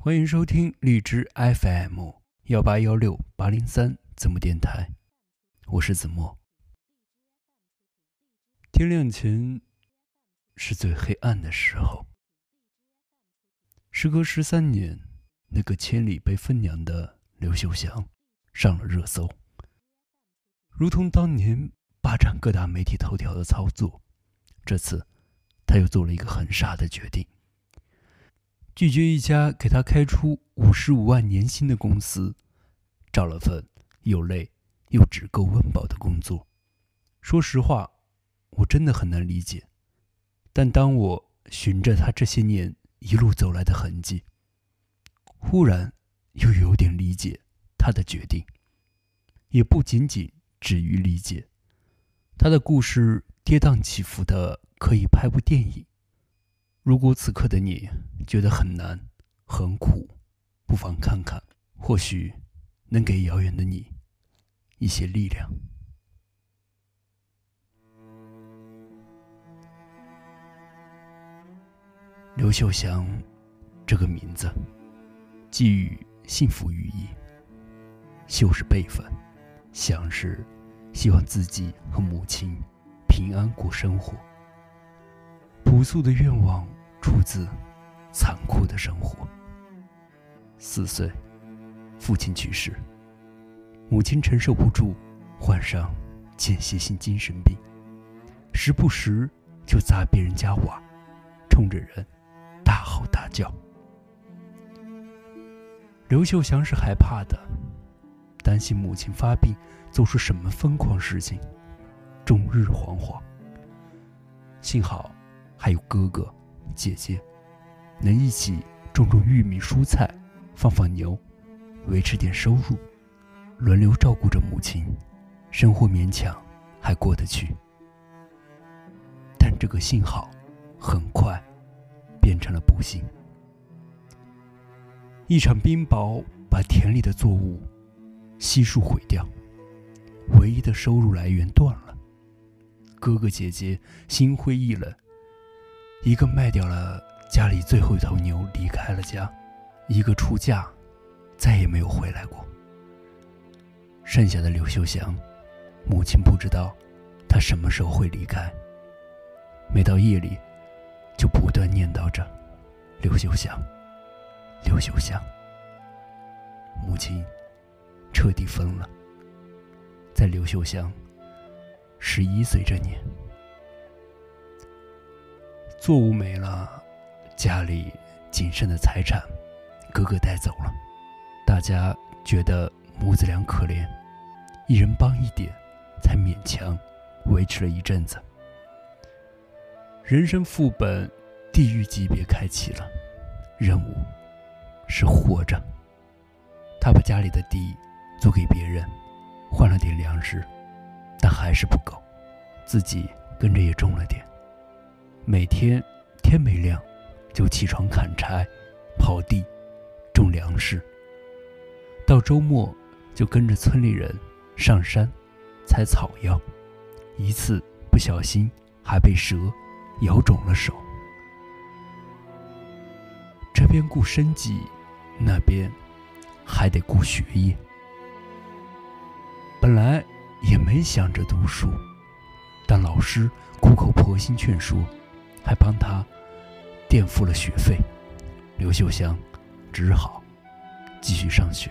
欢迎收听荔枝 FM 幺八幺六八零三子墨电台，我是子墨。天亮前是最黑暗的时候。时隔十三年，那个千里被分娘的刘秀祥上了热搜，如同当年霸占各大媒体头条的操作，这次他又做了一个很傻的决定。拒绝一家给他开出五十五万年薪的公司，找了份又累又只够温饱的工作。说实话，我真的很难理解。但当我循着他这些年一路走来的痕迹，忽然又有点理解他的决定。也不仅仅止于理解，他的故事跌宕起伏的，可以拍部电影。如果此刻的你觉得很难、很苦，不妨看看，或许能给遥远的你一些力量。刘秀祥这个名字，寄予幸福寓意。秀是辈分，祥是希望自己和母亲平安过生活。朴素的愿望。出自残酷的生活。四岁，父亲去世，母亲承受不住，患上间歇性精神病，时不时就砸别人家瓦，冲着人大吼大叫。刘秀祥是害怕的，担心母亲发病做出什么疯狂事情，终日惶惶。幸好还有哥哥。姐姐，能一起种种玉米、蔬菜，放放牛，维持点收入，轮流照顾着母亲，生活勉强还过得去。但这个幸好，很快变成了不幸。一场冰雹把田里的作物悉数毁掉，唯一的收入来源断了。哥哥姐姐心灰意冷。一个卖掉了家里最后一头牛离开了家，一个出嫁，再也没有回来过。剩下的刘秀祥，母亲不知道他什么时候会离开。每到夜里，就不断念叨着：“刘秀祥，刘秀祥。”母亲彻底疯了。在刘秀祥十一岁这年。作物没了，家里仅剩的财产，哥哥带走了。大家觉得母子俩可怜，一人帮一点，才勉强维持了一阵子。人生副本，地狱级别开启了，任务是活着。他把家里的地租给别人，换了点粮食，但还是不够，自己跟着也种了点。每天天没亮，就起床砍柴、刨地、种粮食。到周末，就跟着村里人上山采草药。一次不小心还被蛇咬肿了手。这边顾生计，那边还得顾学业。本来也没想着读书，但老师苦口婆心劝说。还帮他垫付了学费，刘秀香只好继续上学。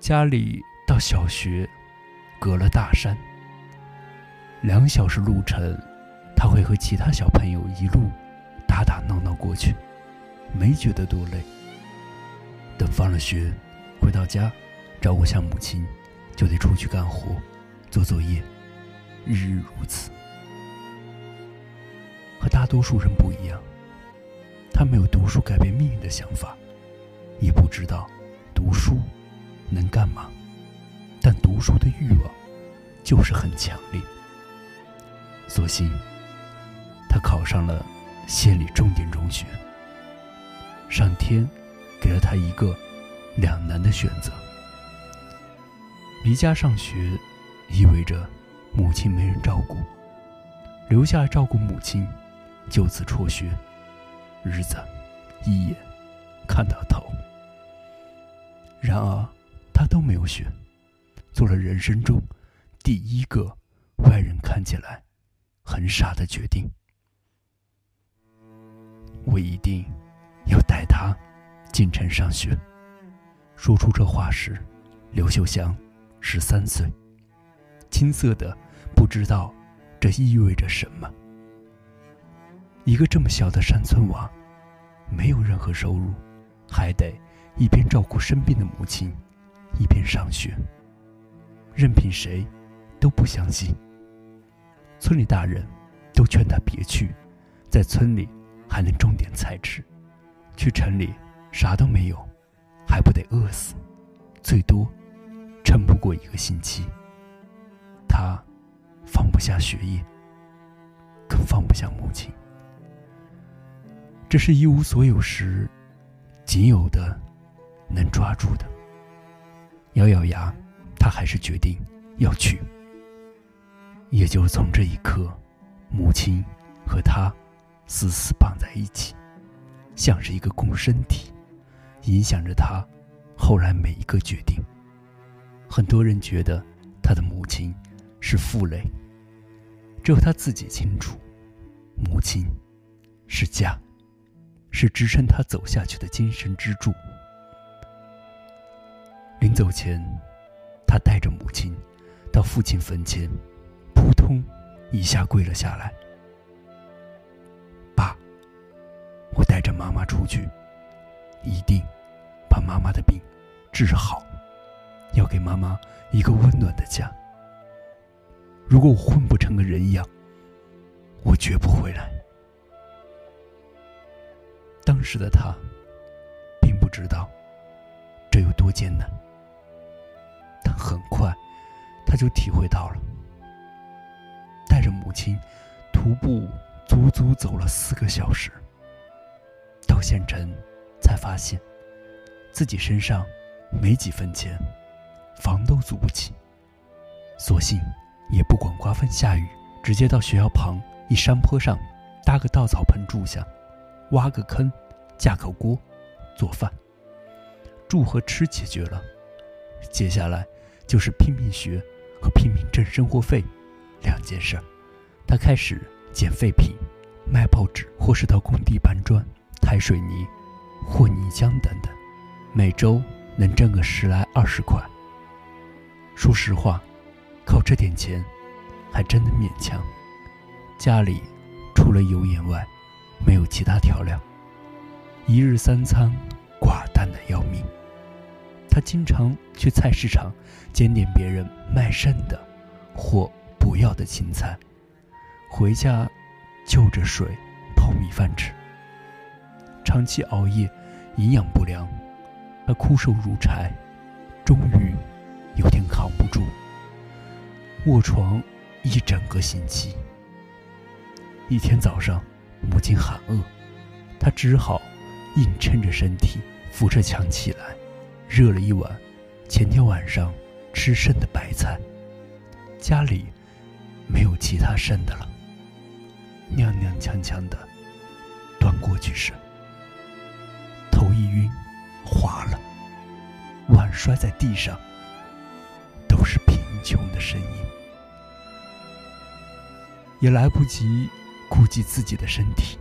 家里到小学隔了大山，两小时路程，他会和其他小朋友一路打打闹闹过去，没觉得多累。等放了学回到家，照顾下母亲，就得出去干活、做作业，日日如此。大多数人不一样，他没有读书改变命运的想法，也不知道读书能干嘛，但读书的欲望就是很强烈。所幸，他考上了县里重点中学。上天给了他一个两难的选择：离家上学，意味着母亲没人照顾；留下来照顾母亲。就此辍学，日子一眼看到头。然而，他都没有选，做了人生中第一个外人看起来很傻的决定。我一定要带他进城上学。说出这话时，刘秀祥十三岁，青涩的不知道这意味着什么。一个这么小的山村娃，没有任何收入，还得一边照顾生病的母亲，一边上学。任凭谁都不相信。村里大人都劝他别去，在村里还能种点菜吃，去城里啥都没有。还不得饿死，最多撑不过一个星期。他放不下学业，更放不下母亲。这是一无所有时仅有的能抓住的。咬咬牙，他还是决定要去。也就从这一刻，母亲和他死死绑在一起，像是一个共生体。影响着他后来每一个决定。很多人觉得他的母亲是负累，只有他自己清楚，母亲是家，是支撑他走下去的精神支柱。临走前，他带着母亲到父亲坟前，扑通一下跪了下来：“爸，我带着妈妈出去，一定。”把妈妈的病治好，要给妈妈一个温暖的家。如果我混不成个人样，我绝不回来。当时的他，并不知道这有多艰难，但很快他就体会到了。带着母亲徒步足足走了四个小时，到县城才发现。自己身上没几分钱，房都租不起，索性也不管刮风下雨，直接到学校旁一山坡上搭个稻草棚住下，挖个坑，架口锅，做饭。住和吃解决了，接下来就是拼命学和拼命挣生活费两件事。他开始捡废品，卖报纸，或是到工地搬砖、抬水泥、和泥浆等等。每周能挣个十来二十块。说实话，靠这点钱，还真的勉强。家里除了油盐外，没有其他调料，一日三餐寡淡的要命。他经常去菜市场捡点别人卖剩的或不要的青菜，回家就着水泡米饭吃。长期熬夜，营养不良。他枯瘦如柴，终于有点扛不住，卧床一整个星期。一天早上，母亲喊饿，他只好硬撑着身体扶着墙起来，热了一碗前天晚上吃剩的白菜。家里没有其他剩的了，踉踉跄跄的端过去时，头一晕。滑了，碗摔在地上，都是贫穷的声音。也来不及顾及自己的身体，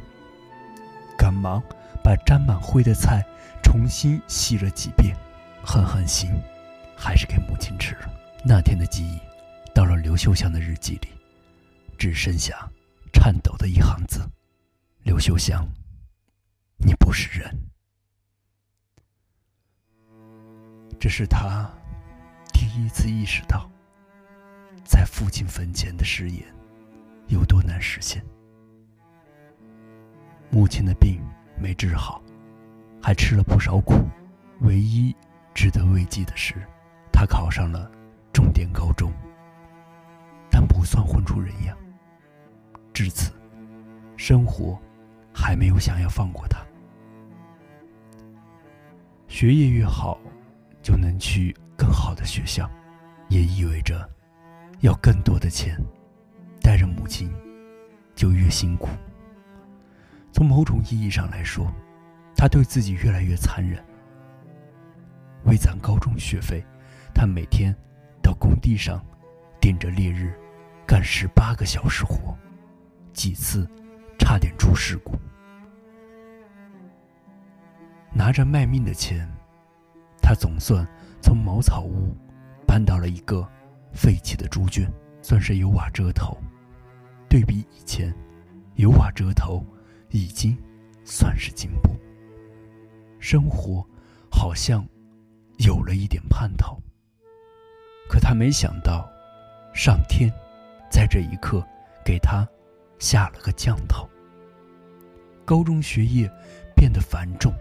赶忙把沾满灰的菜重新洗了几遍，狠狠心，还是给母亲吃了。那天的记忆，到了刘秀香的日记里，只剩下颤抖的一行字：“刘秀香，你不是人。”这是他第一次意识到，在父亲坟前的誓言有多难实现。母亲的病没治好，还吃了不少苦。唯一值得慰藉的是，他考上了重点高中，但不算混出人样。至此，生活还没有想要放过他。学业越好。就能去更好的学校，也意味着要更多的钱。带着母亲就越辛苦。从某种意义上来说，他对自己越来越残忍。为攒高中学费，他每天到工地上顶着烈日干十八个小时活，几次差点出事故。拿着卖命的钱，他总算从茅草屋搬到了一个废弃的猪圈，算是有瓦遮头。对比以前，有瓦遮头已经算是进步。生活好像有了一点盼头。可他没想到，上天在这一刻给他下了个降头。高中学业变得繁重。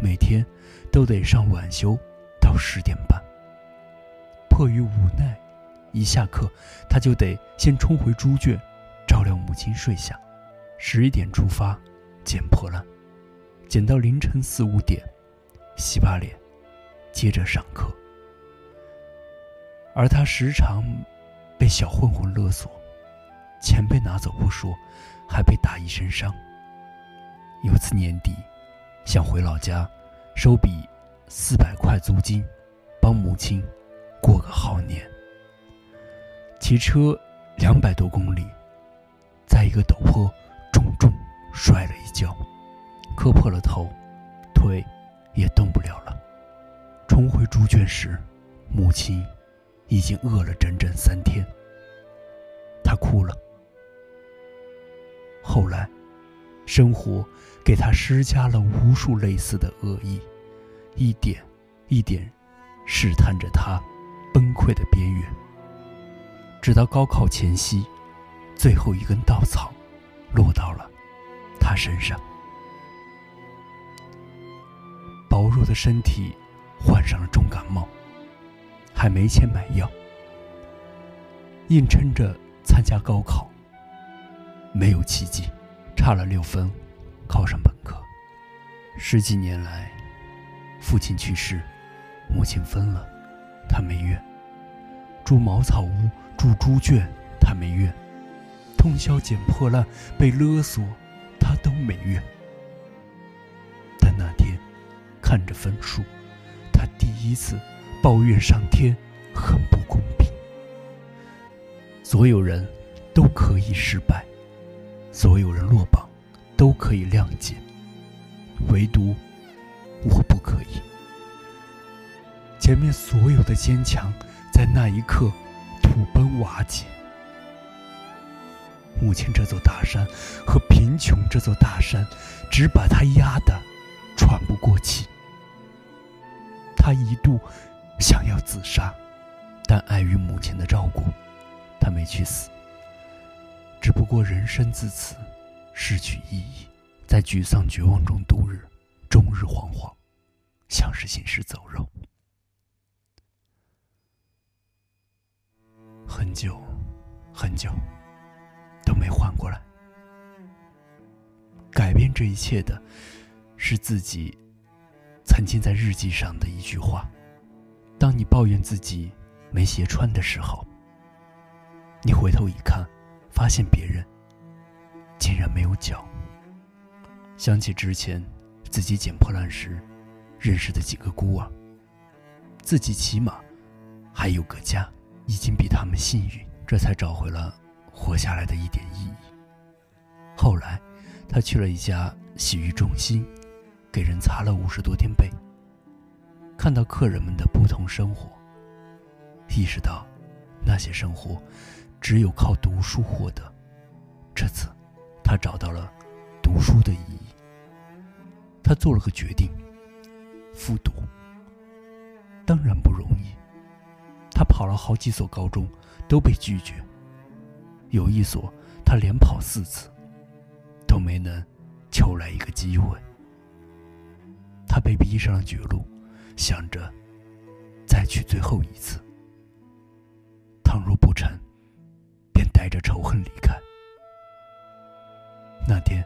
每天都得上晚修到十点半。迫于无奈，一下课他就得先冲回猪圈，照料母亲睡下。十一点出发，捡破烂，捡到凌晨四五点，洗把脸，接着上课。而他时常被小混混勒索，钱被拿走不说，还被打一身伤。有次年底。想回老家，收笔四百块租金，帮母亲过个好年。骑车两百多公里，在一个陡坡摔了一跤，磕破了头，腿也动不了了。重回猪圈时，母亲已经饿了整整三天。他哭了。后来，生活。给他施加了无数类似的恶意，一点一点试探着他崩溃的边缘，直到高考前夕，最后一根稻草落到了他身上。薄弱的身体患上了重感冒，还没钱买药，硬撑着参加高考，没有奇迹，差了六分。考上本科，十几年来，父亲去世，母亲分了，他没怨；住茅草屋，住猪圈，他没怨；通宵捡破烂，被勒索，他都没怨。但那天，看着分数，他第一次抱怨上天很不公平。所有人都可以失败，所有人落榜。都可以谅解，唯独我不可以。前面所有的坚强，在那一刻土崩瓦解。母亲这座大山和贫穷这座大山，只把他压得喘不过气。他一度想要自杀，但碍于母亲的照顾，他没去死。只不过人生自此。失去意义，在沮丧绝望中度日，终日惶惶，像是行尸走肉。很久，很久，没缓过来。改变这一切的，是自己曾经在日记上的一句话：当你抱怨自己没鞋穿的时候，你回头一看，发现别人。竟然没有脚。想起之前自己捡破烂时认识的几个孤儿，自己起码还有个家，已经比他们幸运，这才找回了活下来的一点意义。后来，他去了一家洗浴中心，给人擦了五十多天背。看到客人们的不同生活，意识到那些生活只有靠读书获得。这次。他找到了读书的意义。他做了个决定：复读。当然不容易。他跑了好几所高中，都被拒绝。有一所，他连跑四次，都没能求来一个机会。他被逼上了绝路，想着再去最后一次。倘若不成，便带着仇恨离开。那天，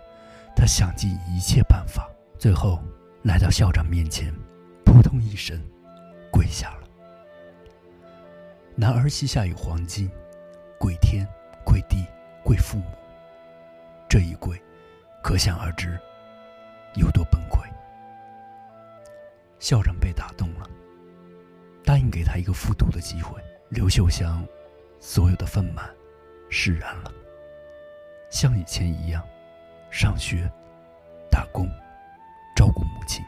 他想尽一切办法，最后来到校长面前，扑通一声跪下了。男儿膝下有黄金，跪天、跪地、跪父母。这一跪，可想而知，有多崩溃。校长被打动了，答应给他一个复读的机会。刘秀香所有的愤满释然了，像以前一样上学、打工、照顾母亲。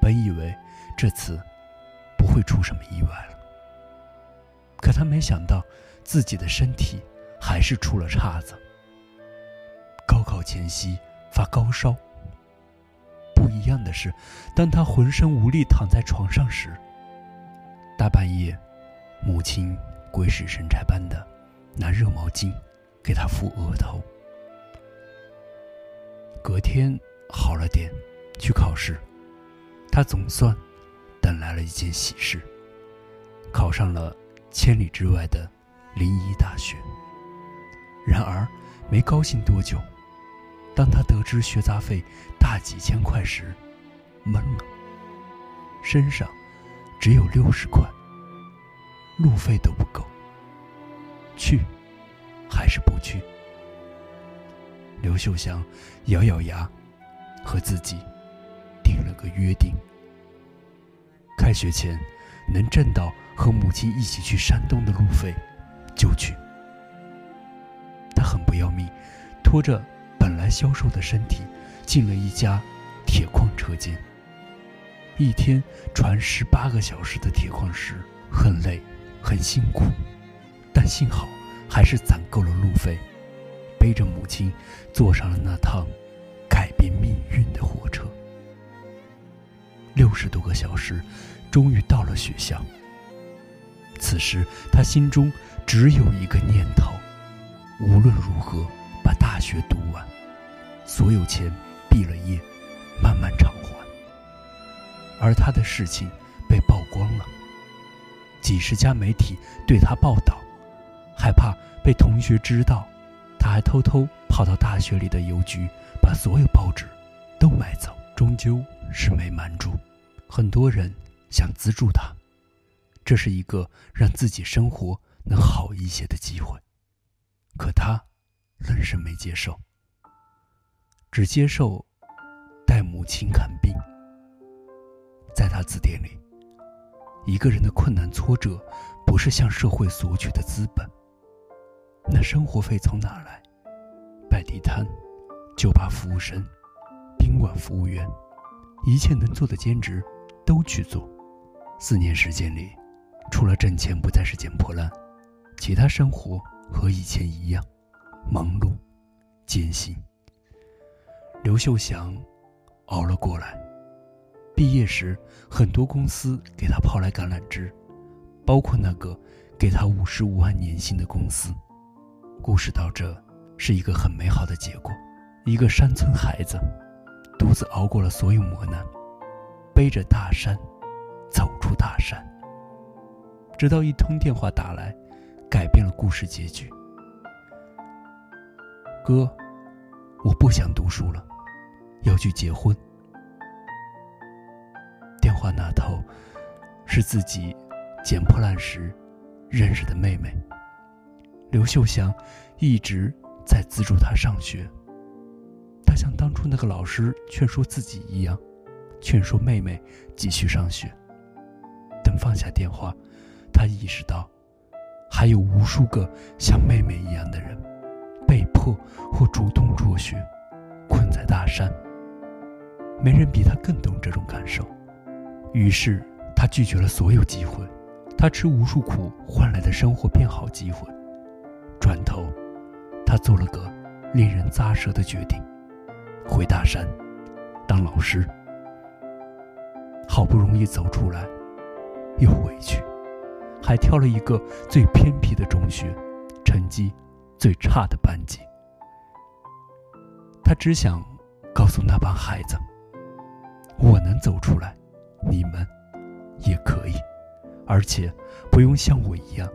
本以为这次不会出什么意外了，可他没想到自己的身体还是出了岔子。高考前夕发高烧。不一样的是，当他浑身无力躺在床上时，大半夜，母亲鬼使神差般的拿热毛巾给他敷额头。隔天好了点，去考试，他总算等来了一件喜事，考上了千里之外的临沂大学。然而，没高兴多久。当他得知学杂费大几千块时，懵了。身上只有六十块，路费都不够。去，还是不去？刘秀香咬咬牙，和自己定了个约定：开学前能挣到和母亲一起去山东的路费，就去。他很不要命，拖着。本来消瘦的身体，进了一家铁矿车间。一天传十八个小时的铁矿石，很累，很辛苦，但幸好还是攒够了路费，背着母亲坐上了那趟改变命运的火车。六十多个小时，终于到了学校。此时他心中只有一个念头：无论如何把大学读完。所有钱毕了业，慢慢偿还。而他的事情被曝光了，几十家媒体对他报道，害怕被同学知道，他还偷偷跑到大学里的邮局，把所有报纸都买走。终究是没瞒住，很多人想资助他，这是一个让自己生活能好一些的机会，可他愣是没接受。只接受带母亲看病。在他字典里，一个人的困难挫折，不是向社会索取的资本。那生活费从哪来？摆地摊、酒吧服务生、宾馆服务员，一切能做的兼职都去做。四年时间里，除了挣钱不再是捡破烂，其他生活和以前一样，忙碌、艰辛。刘秀祥熬了过来。毕业时，很多公司给他抛来橄榄枝，包括那个给他五十五万年薪的公司。故事到这，是一个很美好的结果。一个山村孩子，独自熬过了所有磨难，背着大山，走出大山。直到一通电话打来，改变了故事结局。哥。我不想读书了，要去结婚。电话那头是自己捡破烂时认识的妹妹。刘秀祥一直在资助她上学，他像当初那个老师劝说自己一样，劝说妹妹继续上学。等放下电话，他意识到，还有无数个像妹妹一样的人。被迫或主动辍学，困在大山。没人比他更懂这种感受。于是他拒绝了所有机会，他吃无数苦换来的生活变好机会。转头，他做了个令人咂舌的决定：回大山当老师。好不容易走出来，又回去，还挑了一个最偏僻的中学，成绩。最差的班级，他只想告诉那帮孩子：“我能走出来，你们也可以，而且不用像我一样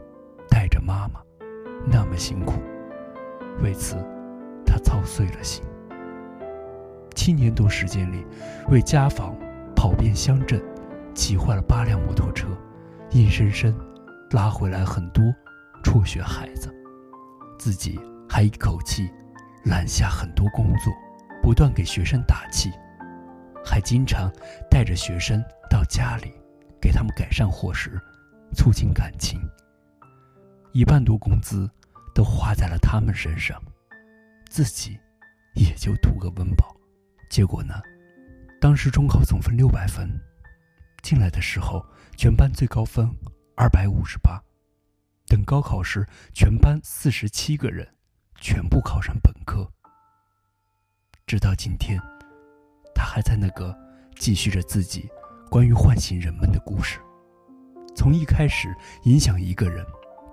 带着妈妈那么辛苦。”为此，他操碎了心。七年多时间里，为家访跑遍乡镇，骑坏了八辆摩托车，硬生生拉回来很多辍学孩子。自己还一口气揽下很多工作，不断给学生打气，还经常带着学生到家里，给他们改善伙食，促进感情。一半多工资都花在了他们身上，自己也就图个温饱。结果呢，当时中考总分六百分，进来的时候全班最高分二百五十八。等高考时，全班四十七个人全部考上本科。直到今天，他还在那个继续着自己关于唤醒人们的故事。从一开始影响一个人，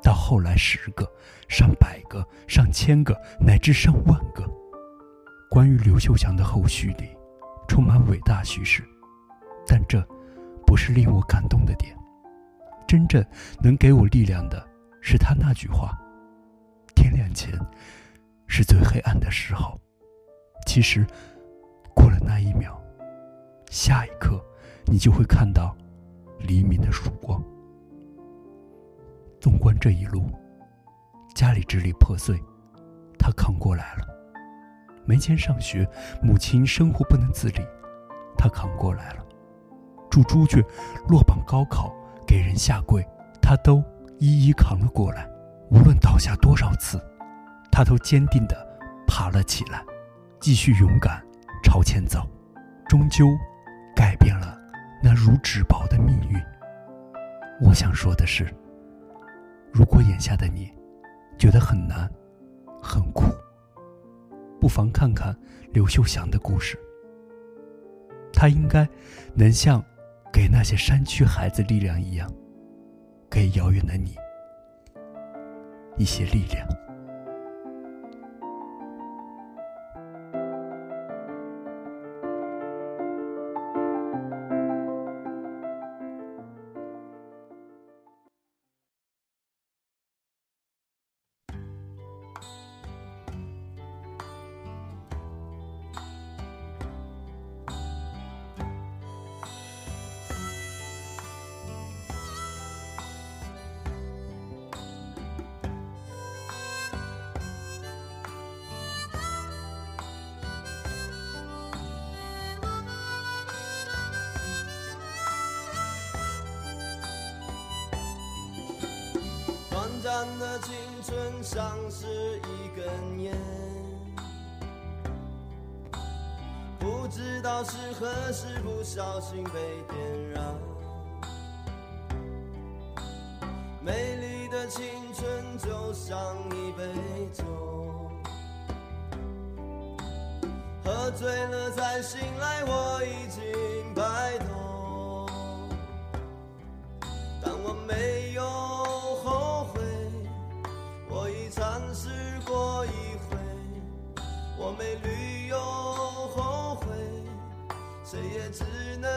到后来十个、上百个、上千个，乃至上万个。关于刘秀祥的后续里，充满伟大叙事，但这不是令我感动的点。真正能给我力量的。是他那句话：“天亮前是最黑暗的时候。”其实，过了那一秒，下一刻你就会看到黎明的曙光。纵观这一路，家里支离破碎，他扛过来了；没钱上学，母亲生活不能自理，他扛过来了；住猪圈，落榜高考，给人下跪，他都。一一扛了过来，无论倒下多少次，他都坚定地爬了起来，继续勇敢朝前走，终究改变了那如纸薄的命运。我想说的是，如果眼下的你觉得很难、很苦，不妨看看刘秀祥的故事，他应该能像给那些山区孩子力量一样。给遥远的你一些力量。的青春像是一根烟，不知道是何时不小心被点燃。美丽的青春就像一杯酒，喝醉了再醒来，我已经没理由后悔，谁也只能